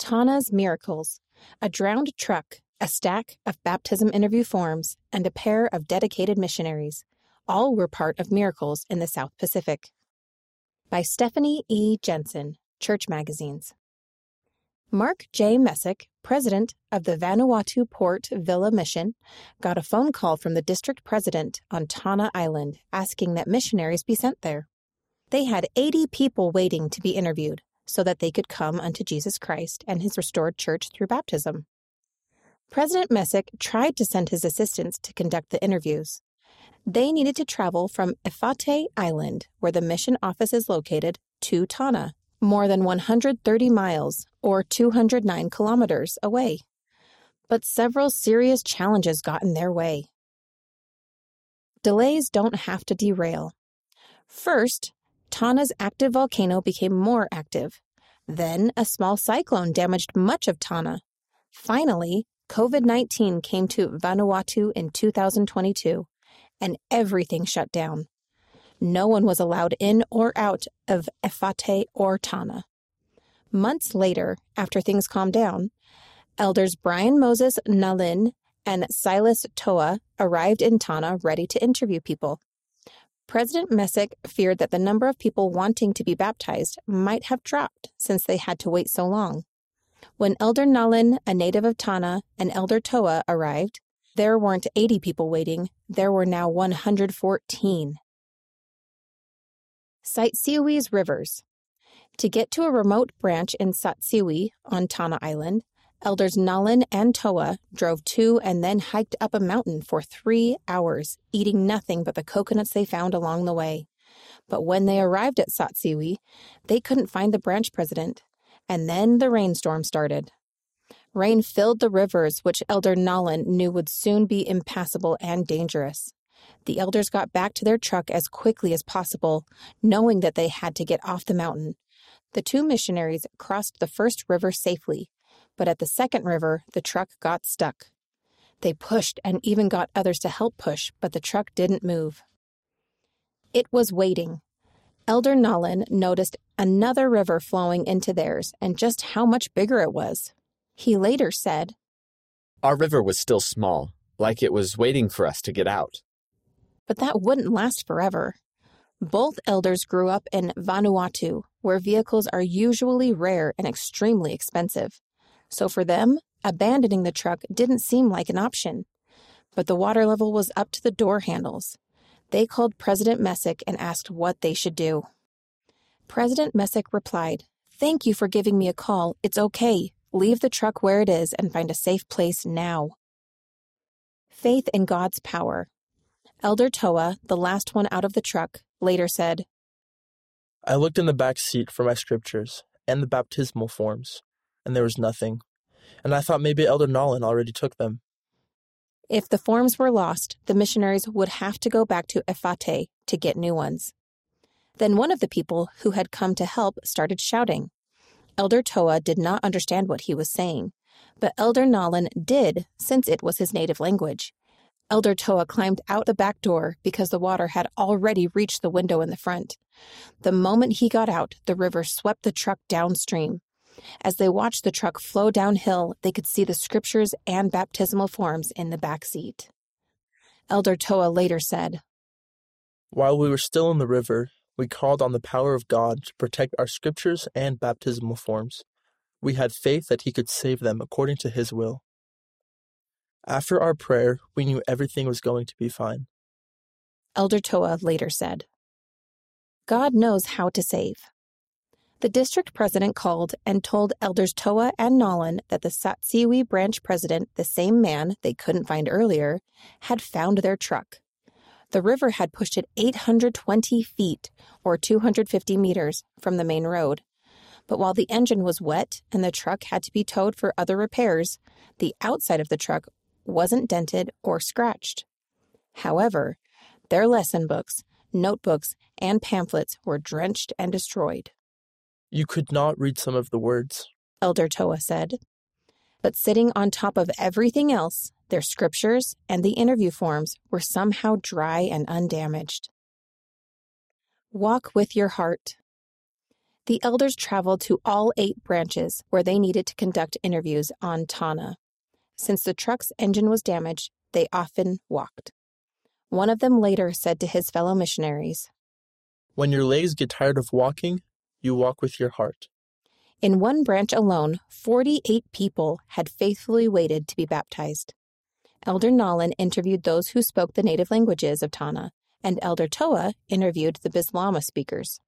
Tanna's Miracles, a drowned truck, a stack of baptism interview forms, and a pair of dedicated missionaries. All were part of Miracles in the South Pacific. By Stephanie E. Jensen, Church Magazines. Mark J. Messick, president of the Vanuatu Port Vila Mission, got a phone call from the district president on Tanna Island asking that missionaries be sent there. They had 80 people waiting to be interviewed so that they could come unto Jesus Christ and his restored church through baptism. President Messick tried to send his assistants to conduct the interviews. They needed to travel from Efate Island, where the mission office is located, to Tanna, more than 130 miles or 209 kilometers away. But several serious challenges got in their way. Delays don't have to derail. First, Tanna's active volcano became more active. Then, a small cyclone damaged much of Tanna. Finally, COVID 19 came to Vanuatu in 2022, and everything shut down. No one was allowed in or out of Efate or Tanna. Months later, after things calmed down, elders Brian Moses Nalin and Silas Toa arrived in Tanna ready to interview people. President Messick feared that the number of people wanting to be baptized might have dropped since they had to wait so long. When Elder Nalin, a native of Tanna, and Elder Toa arrived, there weren't 80 people waiting, there were now 114. Satsiwi's Rivers. To get to a remote branch in Satsiwi on Tanna Island, Elders Nalin and Toa drove to and then hiked up a mountain for three hours, eating nothing but the coconuts they found along the way. But when they arrived at Satsiwi, they couldn't find the branch president, and then the rainstorm started. Rain filled the rivers, which Elder Nalin knew would soon be impassable and dangerous. The elders got back to their truck as quickly as possible, knowing that they had to get off the mountain. The two missionaries crossed the first river safely, but at the second river, the truck got stuck. They pushed and even got others to help push, but the truck didn't move. It was waiting. Elder Nalin noticed another river flowing into theirs and just how much bigger it was. He later said, Our river was still small, like it was waiting for us to get out. But that wouldn't last forever. Both elders grew up in Vanuatu, where vehicles are usually rare and extremely expensive. So for them, abandoning the truck didn't seem like an option. But the water level was up to the door handles. They called President Messick and asked what they should do. President Messick replied, Thank you for giving me a call. It's okay. Leave the truck where it is and find a safe place now. Faith in God's power. Elder Toa, the last one out of the truck, later said, I looked in the back seat for my scriptures and the baptismal forms, and there was nothing. And I thought maybe Elder Nalin already took them. If the forms were lost, the missionaries would have to go back to Efate to get new ones. Then one of the people who had come to help started shouting. Elder Toa did not understand what he was saying, but Elder Nalin did, since it was his native language. Elder Toa climbed out the back door because the water had already reached the window in the front. The moment he got out, the river swept the truck downstream. As they watched the truck flow downhill, they could see the scriptures and baptismal forms in the back seat. Elder Toa later said, While we were still in the river, we called on the power of God to protect our scriptures and baptismal forms. We had faith that He could save them according to His will. After our prayer, we knew everything was going to be fine. Elder Toa later said, God knows how to save. The district president called and told elders Toa and Nalin that the Satsiwi branch president, the same man they couldn't find earlier, had found their truck. The river had pushed it 820 feet, or 250 meters, from the main road. But while the engine was wet and the truck had to be towed for other repairs, the outside of the truck wasn't dented or scratched. However, their lesson books, notebooks, and pamphlets were drenched and destroyed. You could not read some of the words, Elder Toa said. But sitting on top of everything else, their scriptures and the interview forms were somehow dry and undamaged. Walk with your heart. The elders traveled to all eight branches where they needed to conduct interviews on Tanna. Since the truck's engine was damaged, they often walked. One of them later said to his fellow missionaries, When your legs get tired of walking, you walk with your heart. In one branch alone, 48 people had faithfully waited to be baptized. Elder Nolan interviewed those who spoke the native languages of Tanna, and Elder Toa interviewed the Bislama speakers.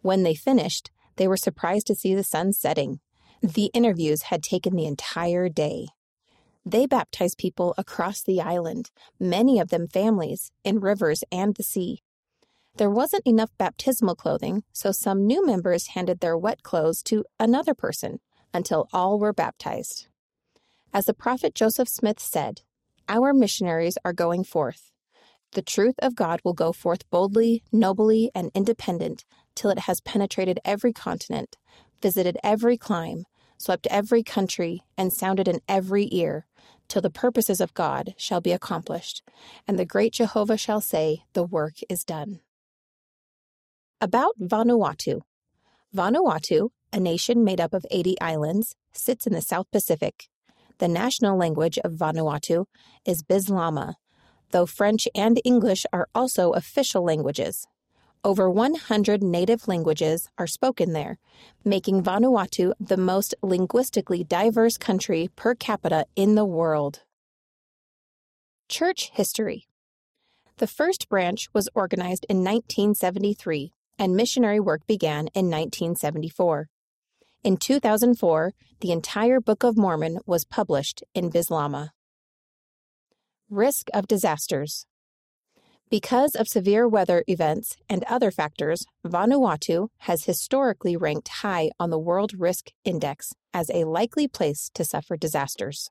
When they finished, they were surprised to see the sun setting. The interviews had taken the entire day. They baptized people across the island, many of them families, in rivers and the sea. There wasn't enough baptismal clothing, so some new members handed their wet clothes to another person until all were baptized. As the prophet Joseph Smith said, Our missionaries are going forth. The truth of God will go forth boldly, nobly, and independent till it has penetrated every continent, visited every clime, swept every country, and sounded in every ear, till the purposes of God shall be accomplished, and the great Jehovah shall say, The work is done. About Vanuatu. Vanuatu, a nation made up of 80 islands, sits in the South Pacific. The national language of Vanuatu is Bislama, though French and English are also official languages. Over 100 native languages are spoken there, making Vanuatu the most linguistically diverse country per capita in the world. Church History The first branch was organized in 1973 and missionary work began in 1974. In 2004, the entire Book of Mormon was published in Bislama. Risk of disasters. Because of severe weather events and other factors, Vanuatu has historically ranked high on the World Risk Index as a likely place to suffer disasters.